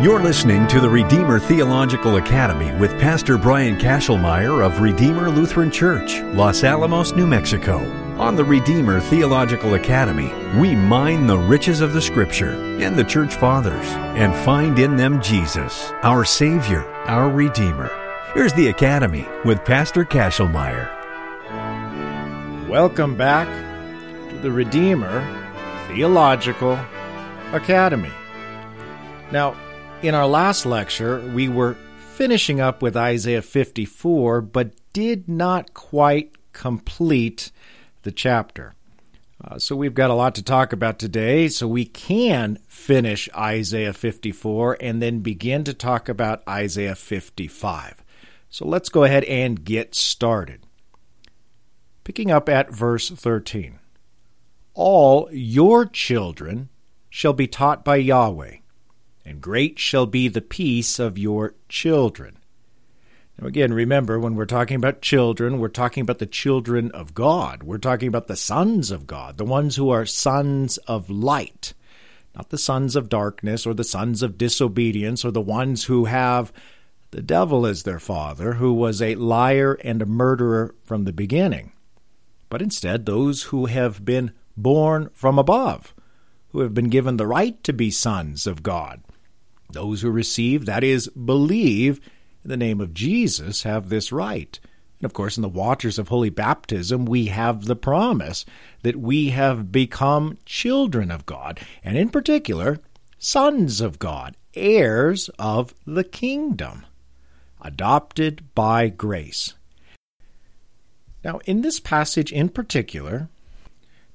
You're listening to the Redeemer Theological Academy with Pastor Brian Kashelmeyer of Redeemer Lutheran Church, Los Alamos, New Mexico. On the Redeemer Theological Academy, we mine the riches of the Scripture and the Church Fathers and find in them Jesus, our Savior, our Redeemer. Here's the Academy with Pastor Kashelmeyer. Welcome back to the Redeemer Theological Academy. Now, in our last lecture, we were finishing up with Isaiah 54, but did not quite complete the chapter. Uh, so we've got a lot to talk about today, so we can finish Isaiah 54 and then begin to talk about Isaiah 55. So let's go ahead and get started. Picking up at verse 13 All your children shall be taught by Yahweh, and great shall be the peace of your children. Now, again, remember, when we're talking about children, we're talking about the children of God. We're talking about the sons of God, the ones who are sons of light, not the sons of darkness or the sons of disobedience or the ones who have the devil as their father, who was a liar and a murderer from the beginning but instead those who have been born from above, who have been given the right to be sons of God. Those who receive, that is, believe in the name of Jesus, have this right. And of course, in the waters of holy baptism, we have the promise that we have become children of God, and in particular, sons of God, heirs of the kingdom, adopted by grace. Now, in this passage in particular,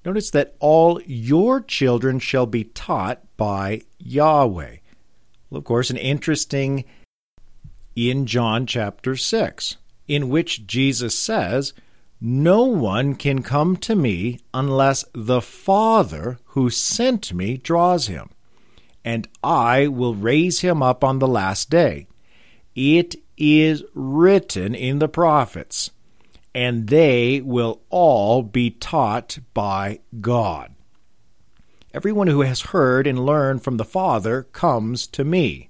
notice that all your children shall be taught by Yahweh. Of course, an interesting in John chapter 6, in which Jesus says, No one can come to me unless the Father who sent me draws him, and I will raise him up on the last day. It is written in the prophets and they will all be taught by God. Everyone who has heard and learned from the Father comes to me.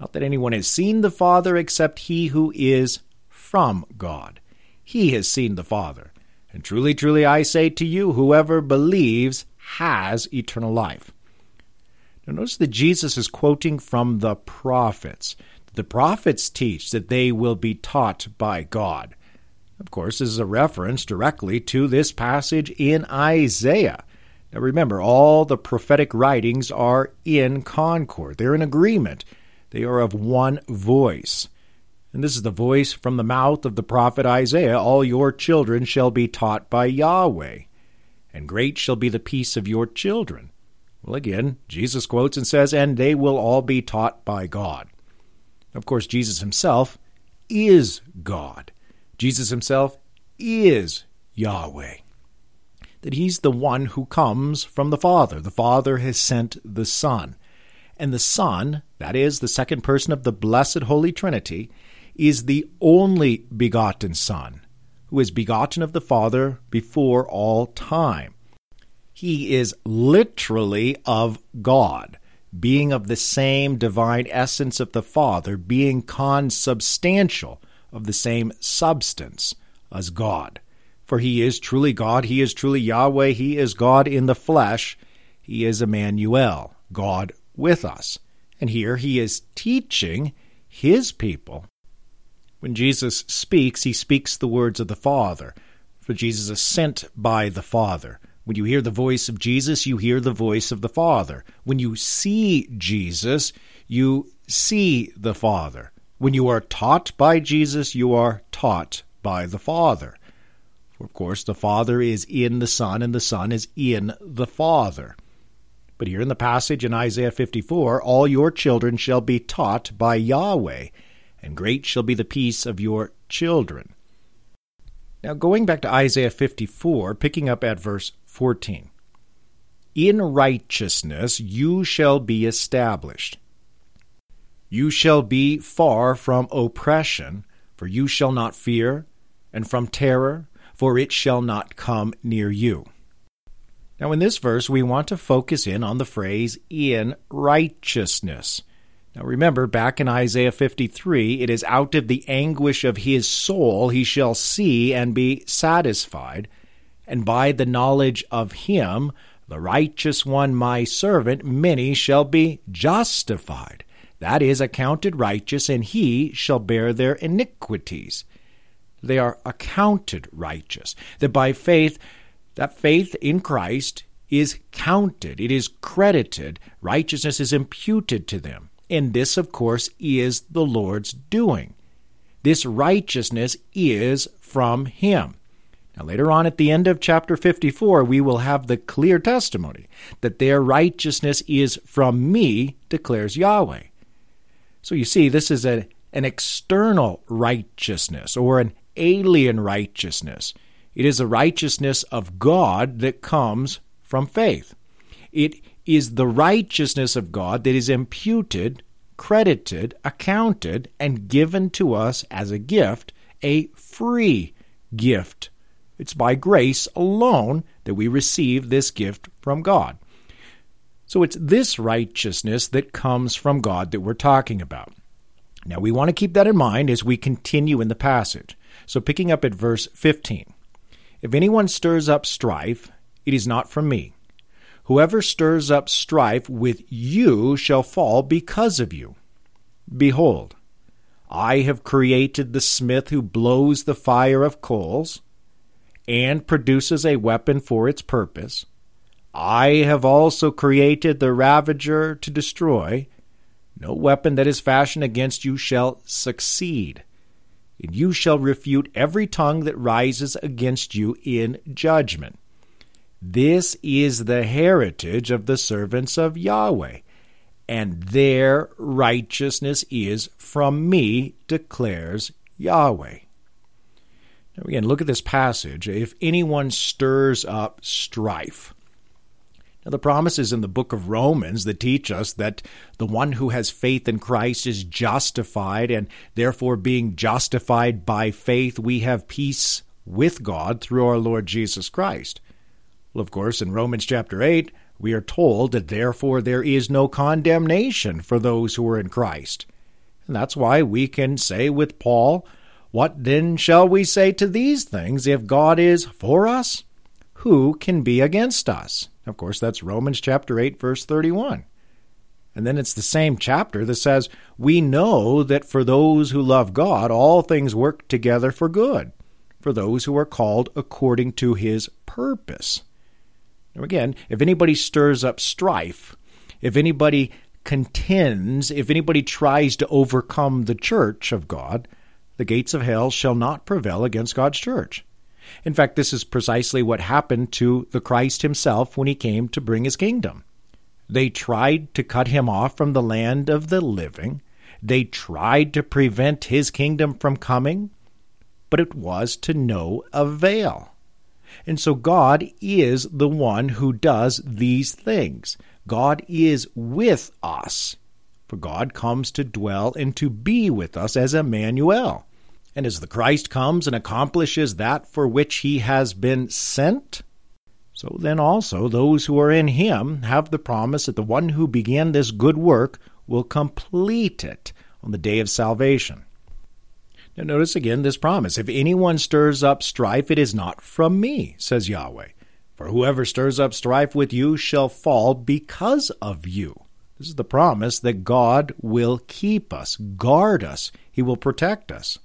Not that anyone has seen the Father except he who is from God. He has seen the Father. And truly, truly, I say to you, whoever believes has eternal life. Now, notice that Jesus is quoting from the prophets. The prophets teach that they will be taught by God. Of course, this is a reference directly to this passage in Isaiah. Now remember, all the prophetic writings are in concord, they're in agreement, they are of one voice. And this is the voice from the mouth of the prophet Isaiah All your children shall be taught by Yahweh, and great shall be the peace of your children. Well, again, Jesus quotes and says, And they will all be taught by God. Of course, Jesus himself is God. Jesus himself is Yahweh. That he's the one who comes from the Father. The Father has sent the Son. And the Son, that is, the second person of the blessed Holy Trinity, is the only begotten Son, who is begotten of the Father before all time. He is literally of God, being of the same divine essence of the Father, being consubstantial of the same substance as God. For he is truly God, he is truly Yahweh, he is God in the flesh, he is Emmanuel, God with us. And here he is teaching his people. When Jesus speaks, he speaks the words of the Father, for Jesus is sent by the Father. When you hear the voice of Jesus, you hear the voice of the Father. When you see Jesus, you see the Father. When you are taught by Jesus, you are taught by the Father. Of course, the Father is in the Son, and the Son is in the Father. But here in the passage in Isaiah 54, all your children shall be taught by Yahweh, and great shall be the peace of your children. Now, going back to Isaiah 54, picking up at verse 14. In righteousness you shall be established. You shall be far from oppression, for you shall not fear, and from terror, for it shall not come near you. Now, in this verse, we want to focus in on the phrase in righteousness. Now remember, back in Isaiah 53, it is out of the anguish of his soul he shall see and be satisfied, and by the knowledge of him, the righteous one, my servant, many shall be justified. That is, accounted righteous, and he shall bear their iniquities. They are accounted righteous. That by faith, that faith in Christ is counted, it is credited, righteousness is imputed to them. And this, of course, is the Lord's doing. This righteousness is from Him. Now, later on at the end of chapter 54, we will have the clear testimony that their righteousness is from me, declares Yahweh. So you see, this is a, an external righteousness or an alien righteousness. It is a righteousness of God that comes from faith. It is the righteousness of God that is imputed, credited, accounted, and given to us as a gift, a free gift. It's by grace alone that we receive this gift from God. So it's this righteousness that comes from God that we're talking about. Now we want to keep that in mind as we continue in the passage. So picking up at verse 15 If anyone stirs up strife, it is not from me Whoever stirs up strife with you shall fall because of you. Behold, I have created the smith who blows the fire of coals and produces a weapon for its purpose. I have also created the ravager to destroy. No weapon that is fashioned against you shall succeed. And you shall refute every tongue that rises against you in judgment. This is the heritage of the servants of Yahweh, and their righteousness is from me, declares Yahweh. Now, again, look at this passage. If anyone stirs up strife, now, the promises in the book of Romans that teach us that the one who has faith in Christ is justified, and therefore, being justified by faith, we have peace with God through our Lord Jesus Christ. Well, of course, in Romans chapter 8, we are told that therefore there is no condemnation for those who are in Christ. And that's why we can say with Paul, What then shall we say to these things? If God is for us, who can be against us? Of course, that's Romans chapter 8, verse 31. And then it's the same chapter that says, We know that for those who love God, all things work together for good, for those who are called according to his purpose. Now, again, if anybody stirs up strife, if anybody contends, if anybody tries to overcome the church of God, the gates of hell shall not prevail against God's church. In fact, this is precisely what happened to the Christ himself when he came to bring his kingdom. They tried to cut him off from the land of the living. They tried to prevent his kingdom from coming, but it was to no avail. And so God is the one who does these things. God is with us. For God comes to dwell and to be with us as Emmanuel. And as the Christ comes and accomplishes that for which he has been sent, so then also those who are in him have the promise that the one who began this good work will complete it on the day of salvation. Now, notice again this promise If anyone stirs up strife, it is not from me, says Yahweh. For whoever stirs up strife with you shall fall because of you. This is the promise that God will keep us, guard us, He will protect us.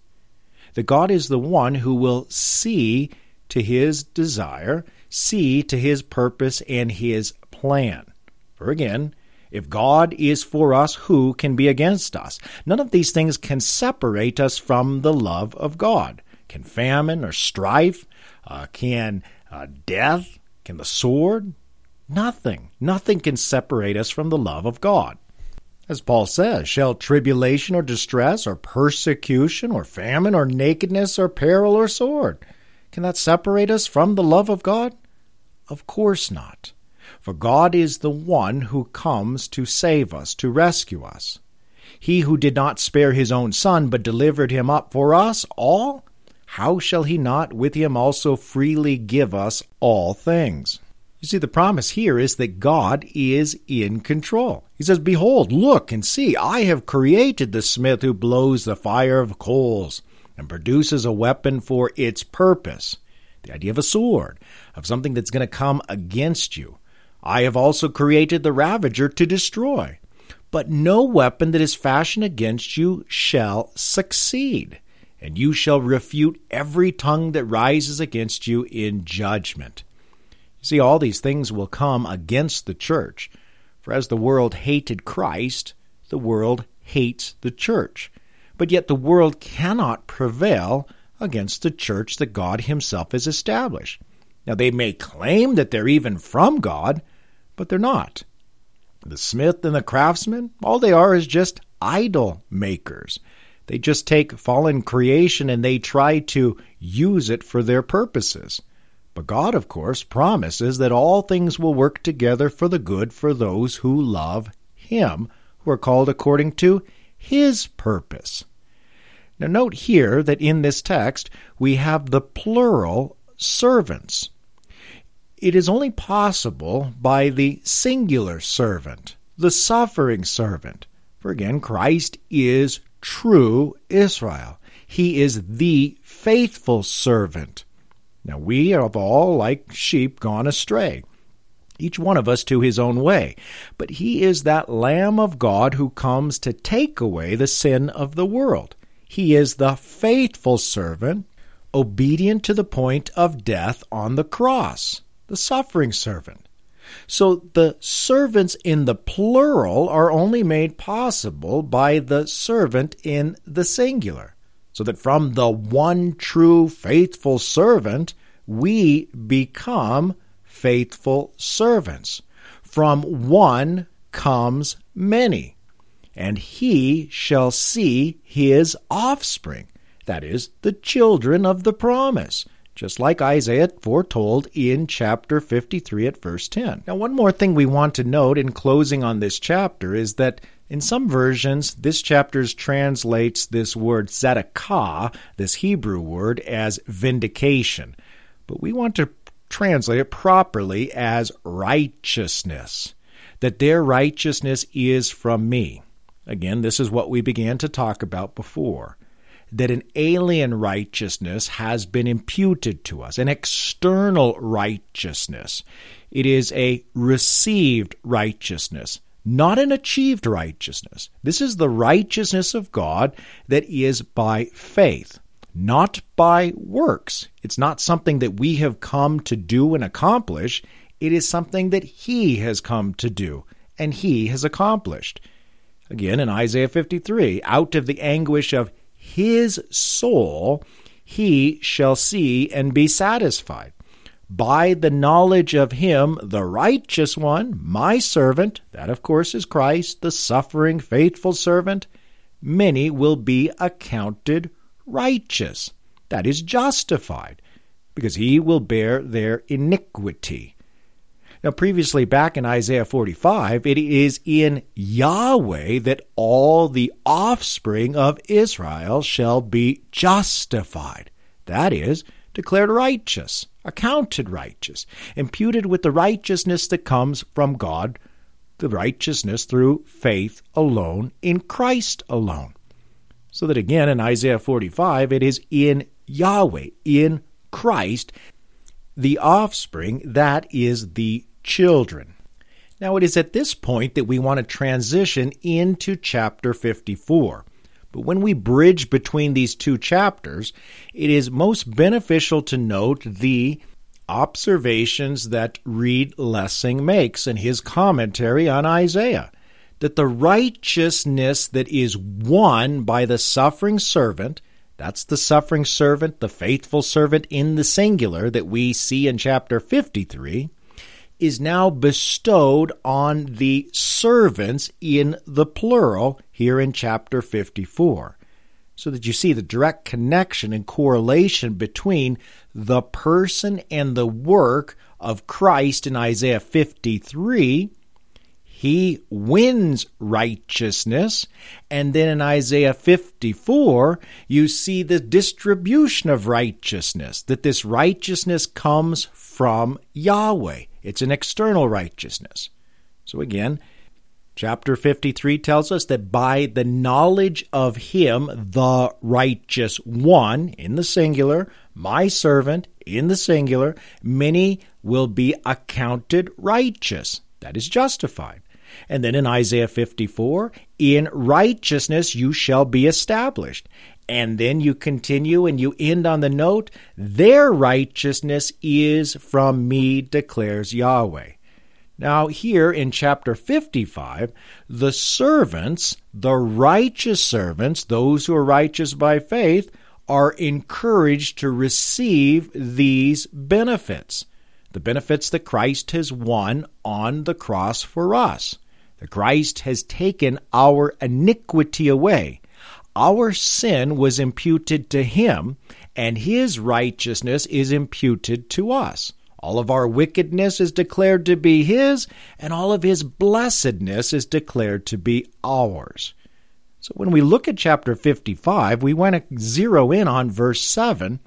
That God is the one who will see to His desire, see to His purpose and His plan. For again, if God is for us, who can be against us? None of these things can separate us from the love of God. Can famine or strife? Uh, can uh, death? Can the sword? Nothing. Nothing can separate us from the love of God. As Paul says, shall tribulation or distress or persecution or famine or nakedness or peril or sword, can that separate us from the love of God? Of course not. For God is the one who comes to save us, to rescue us. He who did not spare his own Son, but delivered him up for us all, how shall he not with him also freely give us all things? You see, the promise here is that God is in control. He says, Behold, look and see, I have created the smith who blows the fire of coals and produces a weapon for its purpose. The idea of a sword, of something that's going to come against you. I have also created the ravager to destroy. But no weapon that is fashioned against you shall succeed, and you shall refute every tongue that rises against you in judgment. You see, all these things will come against the church. For as the world hated Christ, the world hates the church. But yet the world cannot prevail against the church that God Himself has established. Now, they may claim that they're even from God, but they're not. The smith and the craftsman, all they are is just idol makers. They just take fallen creation and they try to use it for their purposes. But God, of course, promises that all things will work together for the good for those who love Him, who are called according to His purpose. Now, note here that in this text we have the plural servants. It is only possible by the singular servant, the suffering servant. For again, Christ is true Israel. He is the faithful servant. Now we have all, like sheep, gone astray, each one of us to his own way. But he is that Lamb of God who comes to take away the sin of the world. He is the faithful servant, obedient to the point of death on the cross, the suffering servant. So the servants in the plural are only made possible by the servant in the singular so that from the one true faithful servant we become faithful servants. From one comes many, and he shall see his offspring, that is, the children of the promise, just like Isaiah foretold in chapter 53 at verse 10. Now, one more thing we want to note in closing on this chapter is that in some versions, this chapter translates this word tzedakah, this Hebrew word, as vindication. But we want to translate it properly as righteousness, that their righteousness is from me. Again, this is what we began to talk about before. That an alien righteousness has been imputed to us, an external righteousness. It is a received righteousness not an achieved righteousness. This is the righteousness of God that is by faith, not by works. It's not something that we have come to do and accomplish. It is something that He has come to do and He has accomplished. Again, in Isaiah 53, out of the anguish of His soul, He shall see and be satisfied by the knowledge of him, the righteous one, my servant, that of course is Christ, the suffering, faithful servant, many will be accounted righteous. That is justified, because he will bear their iniquity. Now, previously back in Isaiah 45, it is in Yahweh that all the offspring of Israel shall be justified. That is, declared righteous, accounted righteous, imputed with the righteousness that comes from God, the righteousness through faith alone in Christ alone. So that again in Isaiah 45, it is in Yahweh, in Christ, the offspring, that is the children. Now, it is at this point that we want to transition into chapter 54. But when we bridge between these two chapters, it is most beneficial to note the observations that Reed Lessing makes in his commentary on Isaiah that the righteousness that is won by the suffering servant, that's the suffering servant, the faithful servant in the singular that we see in chapter 53, is now bestowed on the servants in the plural here in chapter 54. So that you see the direct connection and correlation between the person and the work of Christ in Isaiah 53. He wins righteousness. And then in Isaiah 54, you see the distribution of righteousness, that this righteousness comes from Yahweh. It's an external righteousness. So again, Chapter 53 tells us that by the knowledge of him, the righteous one, in the singular, my servant, in the singular, many will be accounted righteous. That is justified. And then in Isaiah 54, in righteousness you shall be established. And then you continue and you end on the note, their righteousness is from me, declares Yahweh. Now, here in chapter 55, the servants, the righteous servants, those who are righteous by faith, are encouraged to receive these benefits. The benefits that Christ has won on the cross for us. That Christ has taken our iniquity away. Our sin was imputed to him, and his righteousness is imputed to us. All of our wickedness is declared to be His, and all of His blessedness is declared to be ours. So when we look at chapter 55, we want to zero in on verse 7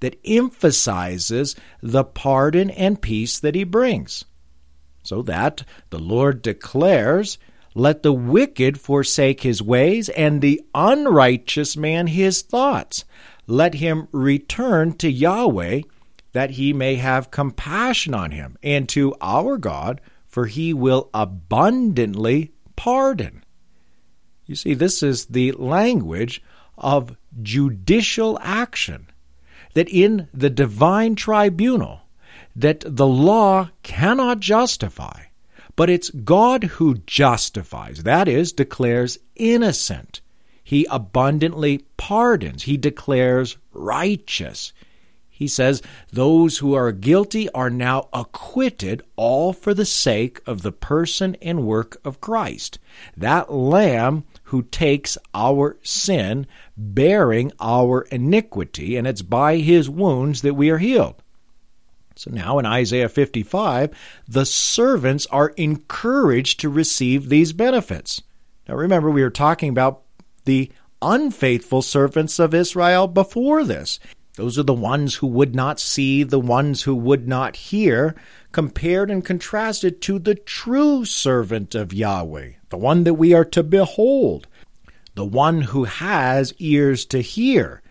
that emphasizes the pardon and peace that He brings. So that the Lord declares, Let the wicked forsake his ways, and the unrighteous man his thoughts. Let him return to Yahweh that he may have compassion on him, and to our God, for he will abundantly pardon. You see, this is the language of judicial action, that in the divine tribunal, that the law cannot justify, but it's God who justifies, that is, declares innocent. He abundantly pardons, he declares righteous. He says, Those who are guilty are now acquitted, all for the sake of the person and work of Christ. That Lamb who takes our sin, bearing our iniquity, and it's by his wounds that we are healed. So now in Isaiah 55, the servants are encouraged to receive these benefits. Now remember, we were talking about the unfaithful servants of Israel before this. Those are the ones who would not see, the ones who would not hear, compared and contrasted to the true servant of Yahweh, the one that we are to behold, the one who has ears to hear.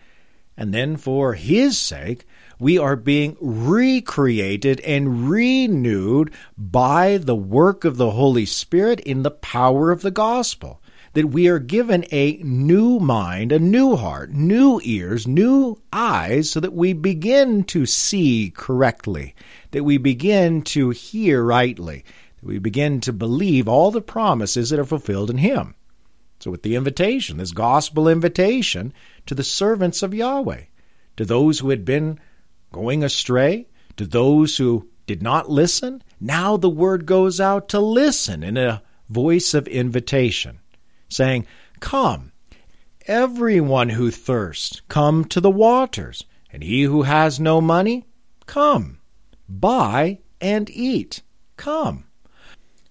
And then for his sake, we are being recreated and renewed by the work of the Holy Spirit in the power of the gospel. That we are given a new mind, a new heart, new ears, new eyes, so that we begin to see correctly, that we begin to hear rightly, that we begin to believe all the promises that are fulfilled in Him. So, with the invitation, this gospel invitation to the servants of Yahweh, to those who had been going astray, to those who did not listen, now the word goes out to listen in a voice of invitation saying, Come, everyone who thirsts, come to the waters, and he who has no money, come, buy and eat. Come,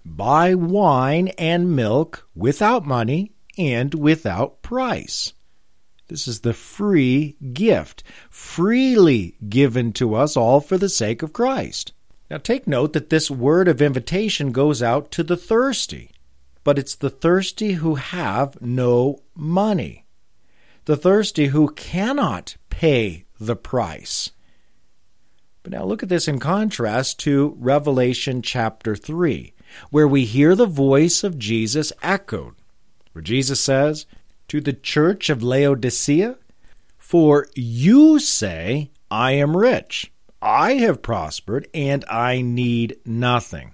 buy wine and milk without money and without price. This is the free gift, freely given to us all for the sake of Christ. Now take note that this word of invitation goes out to the thirsty but it's the thirsty who have no money, the thirsty who cannot pay the price. But now look at this in contrast to Revelation chapter 3, where we hear the voice of Jesus echoed, where Jesus says, To the church of Laodicea, For you say, I am rich, I have prospered, and I need nothing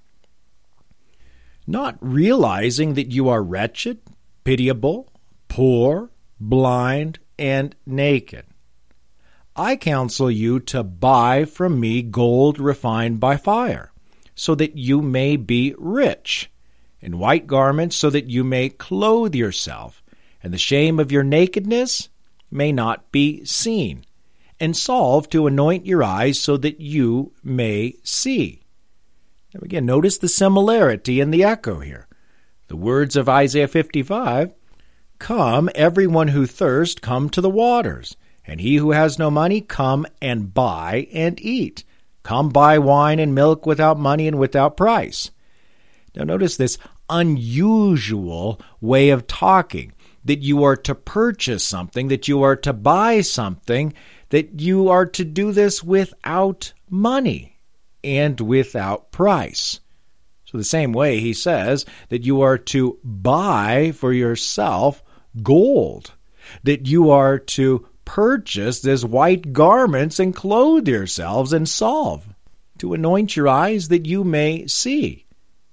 not realizing that you are wretched, pitiable, poor, blind, and naked. I counsel you to buy from me gold refined by fire, so that you may be rich, and white garments, so that you may clothe yourself, and the shame of your nakedness may not be seen, and solve to anoint your eyes, so that you may see. Now again, notice the similarity in the echo here. The words of Isaiah 55 Come, everyone who thirsts, come to the waters, and he who has no money, come and buy and eat. Come buy wine and milk without money and without price. Now notice this unusual way of talking, that you are to purchase something, that you are to buy something, that you are to do this without money and without price. So, the same way he says that you are to buy for yourself gold, that you are to purchase this white garments and clothe yourselves in salve, to anoint your eyes that you may see.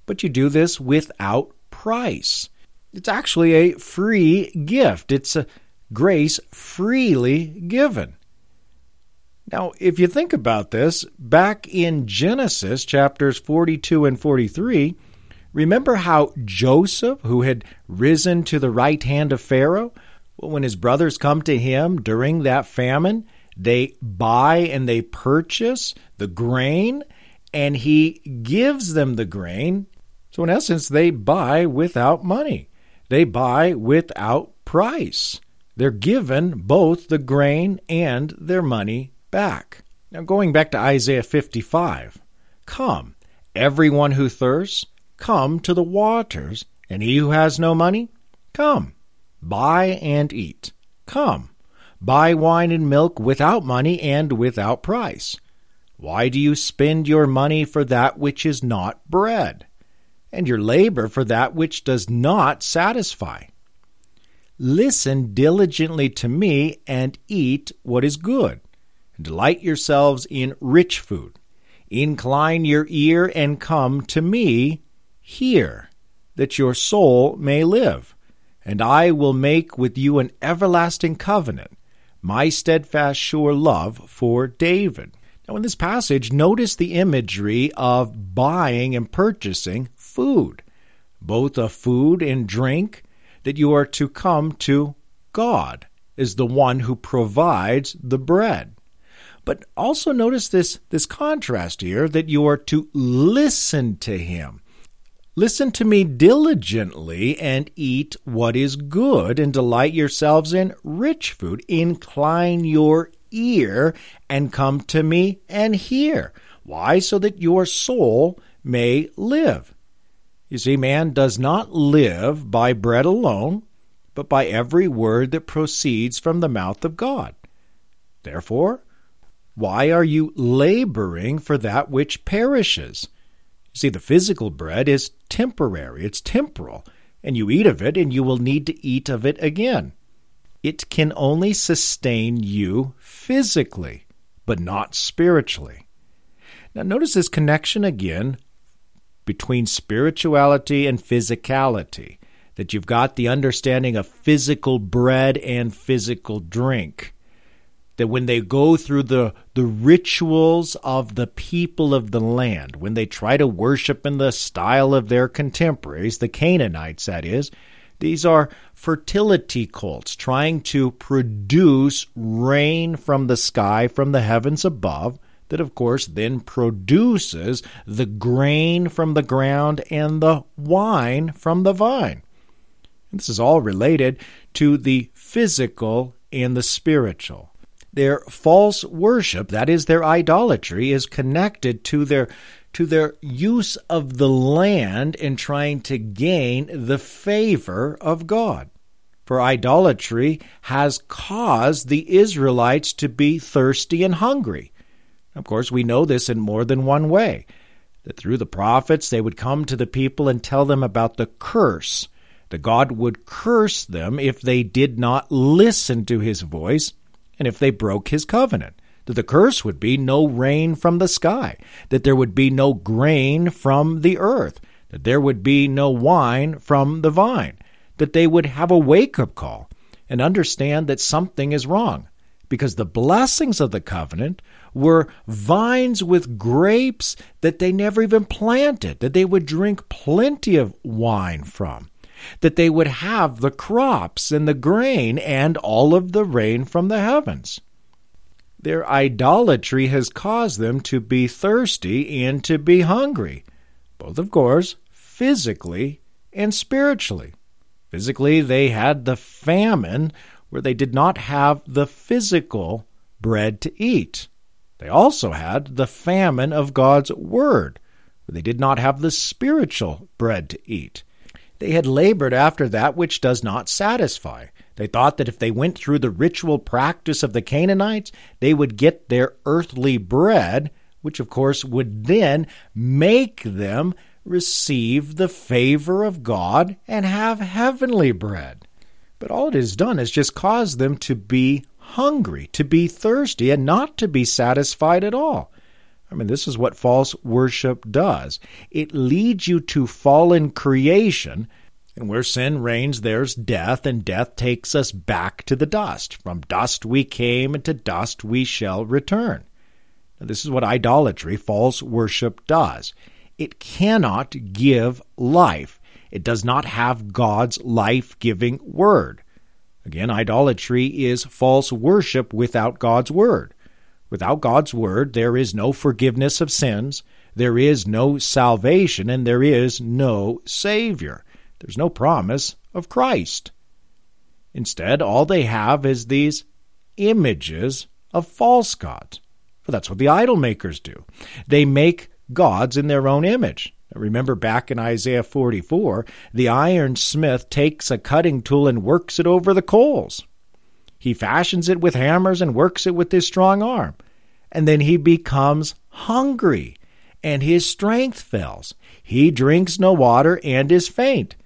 But you do this without price. It's actually a free gift. It's a grace freely given. Now, if you think about this, back in Genesis chapters 42 and 43, remember how Joseph, who had risen to the right hand of Pharaoh, well, when his brothers come to him during that famine, they buy and they purchase the grain, and he gives them the grain. So, in essence, they buy without money, they buy without price. They're given both the grain and their money back. Now, going back to Isaiah 55 Come, everyone who thirsts, come to the waters, and he who has no money, come, buy and eat. Come, buy wine and milk without money and without price. Why do you spend your money for that which is not bread, and your labor for that which does not satisfy? Listen diligently to me and eat what is good Delight yourselves in rich food. Incline your ear and come to me. Hear, that your soul may live. And I will make with you an everlasting covenant, my steadfast, sure love for David. Now, in this passage, notice the imagery of buying and purchasing food, both of food and drink, that you are to come to God as the one who provides the bread. But also notice this, this contrast here that you are to listen to him. Listen to me diligently and eat what is good, and delight yourselves in rich food. Incline your ear and come to me and hear. Why? So that your soul may live. You see, man does not live by bread alone, but by every word that proceeds from the mouth of God. Therefore, why are you laboring for that which perishes? You see, the physical bread is temporary, it's temporal, and you eat of it, and you will need to eat of it again. It can only sustain you physically, but not spiritually. Now, notice this connection again between spirituality and physicality, that you've got the understanding of physical bread and physical drink that when they go through the, the rituals of the people of the land, when they try to worship in the style of their contemporaries, the Canaanites, that is, these are fertility cults trying to produce rain from the sky, from the heavens above, that of course then produces the grain from the ground and the wine from the vine. And this is all related to the physical and the spiritual. Their false worship, that is their idolatry, is connected to their to their use of the land in trying to gain the favor of God. For idolatry has caused the Israelites to be thirsty and hungry. Of course, we know this in more than one way. That through the prophets they would come to the people and tell them about the curse, that God would curse them if they did not listen to his voice and if they broke his covenant. That the curse would be no rain from the sky, that there would be no grain from the earth, that there would be no wine from the vine, that they would have a wake up call and understand that something is wrong. Because the blessings of the covenant were vines with grapes that they never even planted, that they would drink plenty of wine from that they would have the crops and the grain and all of the rain from the heavens. Their idolatry has caused them to be thirsty and to be hungry, both, of course, physically and spiritually. Physically, they had the famine where they did not have the physical bread to eat. They also had the famine of God's Word, they did not have the spiritual bread to eat. They had labored after that which does not satisfy. They thought that if they went through the ritual practice of the Canaanites, they would get their earthly bread, which of course would then make them receive the favor of God and have heavenly bread. But all it has done is just caused them to be hungry, to be thirsty, and not to be satisfied at all. I mean, this is what false worship does. It leads you to fallen creation, and where sin reigns, there's death, and death takes us back to the dust. From dust we came, and to dust we shall return. Now, this is what idolatry, false worship, does. It cannot give life. It does not have God's life giving word. Again, idolatry is false worship without God's word. Without God's word, there is no forgiveness of sins, there is no salvation, and there is no Savior. There's no promise of Christ. Instead, all they have is these images of false gods. For that's what the idol makers do. They make gods in their own image. Remember back in Isaiah 44, the ironsmith takes a cutting tool and works it over the coals. He fashions it with hammers and works it with his strong arm. And then he becomes hungry, and his strength fails. He drinks no water and is faint.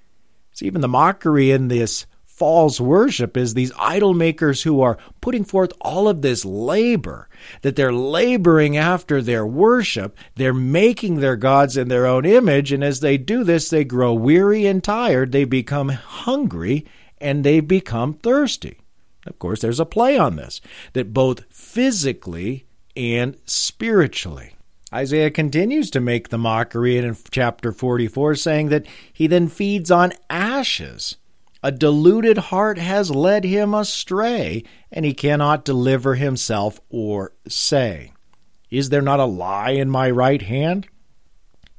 It's even the mockery in this false worship is these idol makers who are putting forth all of this labor, that they're laboring after their worship. They're making their gods in their own image. And as they do this, they grow weary and tired. They become hungry and they become thirsty. Of course, there's a play on this, that both physically and spiritually. Isaiah continues to make the mockery in chapter 44, saying that he then feeds on ashes a deluded heart has led him astray, and he cannot deliver himself or say, Is there not a lie in my right hand?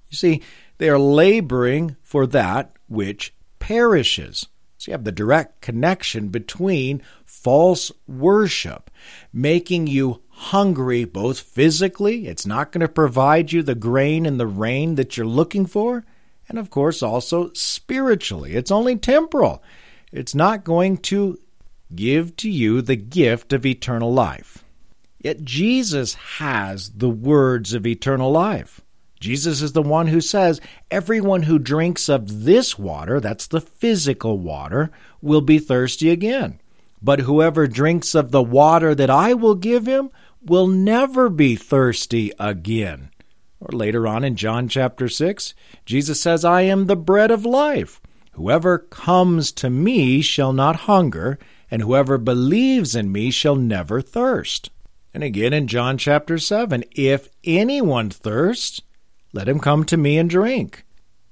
You see, they are laboring for that which perishes. So you have the direct connection between false worship, making you hungry both physically, it's not going to provide you the grain and the rain that you're looking for, and of course also spiritually. It's only temporal. It's not going to give to you the gift of eternal life. Yet Jesus has the words of eternal life. Jesus is the one who says, Everyone who drinks of this water, that's the physical water, will be thirsty again. But whoever drinks of the water that I will give him will never be thirsty again. Or later on in John chapter 6, Jesus says, I am the bread of life. Whoever comes to me shall not hunger, and whoever believes in me shall never thirst. And again in John chapter 7, if anyone thirsts, let him come to me and drink.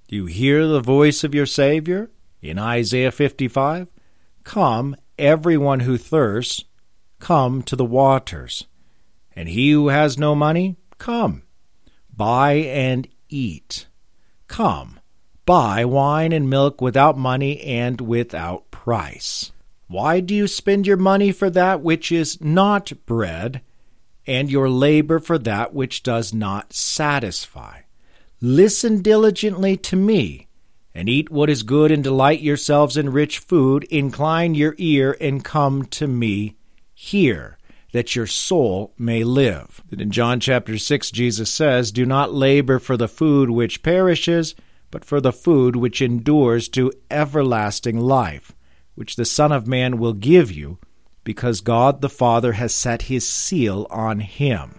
Do you hear the voice of your Savior in Isaiah 55? Come, everyone who thirsts, come to the waters. And he who has no money, come, buy and eat. Come, buy wine and milk without money and without price. Why do you spend your money for that which is not bread, and your labor for that which does not satisfy? Listen diligently to me, and eat what is good, and delight yourselves in rich food. Incline your ear and come to me. Hear, that your soul may live. In John chapter 6, Jesus says, Do not labor for the food which perishes but for the food which endures to everlasting life, which the Son of Man will give you, because God the Father has set his seal on him.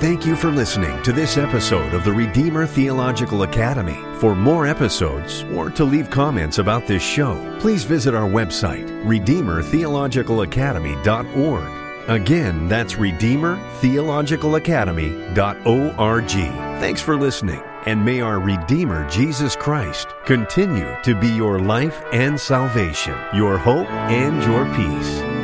Thank you for listening to this episode of the Redeemer Theological Academy. For more episodes or to leave comments about this show, please visit our website, redeemertheologicalacademy.org. Again, that's redeemertheologicalacademy.org. Thanks for listening, and may our Redeemer Jesus Christ continue to be your life and salvation, your hope and your peace.